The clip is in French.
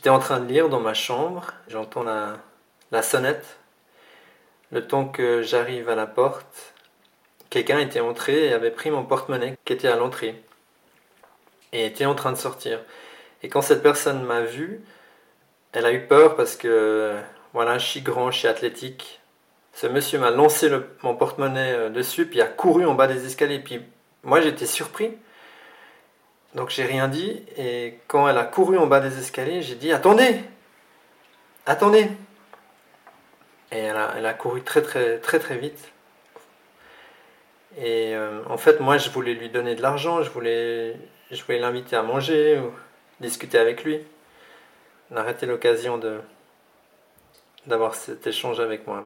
J'étais en train de lire dans ma chambre, j'entends la, la sonnette. Le temps que j'arrive à la porte, quelqu'un était entré et avait pris mon porte-monnaie qui était à l'entrée et était en train de sortir. Et quand cette personne m'a vu, elle a eu peur parce que voilà, je suis grand, je suis athlétique. Ce monsieur m'a lancé mon porte-monnaie euh, dessus, puis a couru en bas des escaliers. Puis moi, j'étais surpris. Donc j'ai rien dit. Et quand elle a couru en bas des escaliers, j'ai dit Attendez Attendez Et elle a, couru très très très très vite. Et euh, en fait, moi, je voulais lui donner de l'argent, je voulais, je voulais l'inviter à manger ou discuter avec lui. On l'occasion d'avoir cet échange avec moi.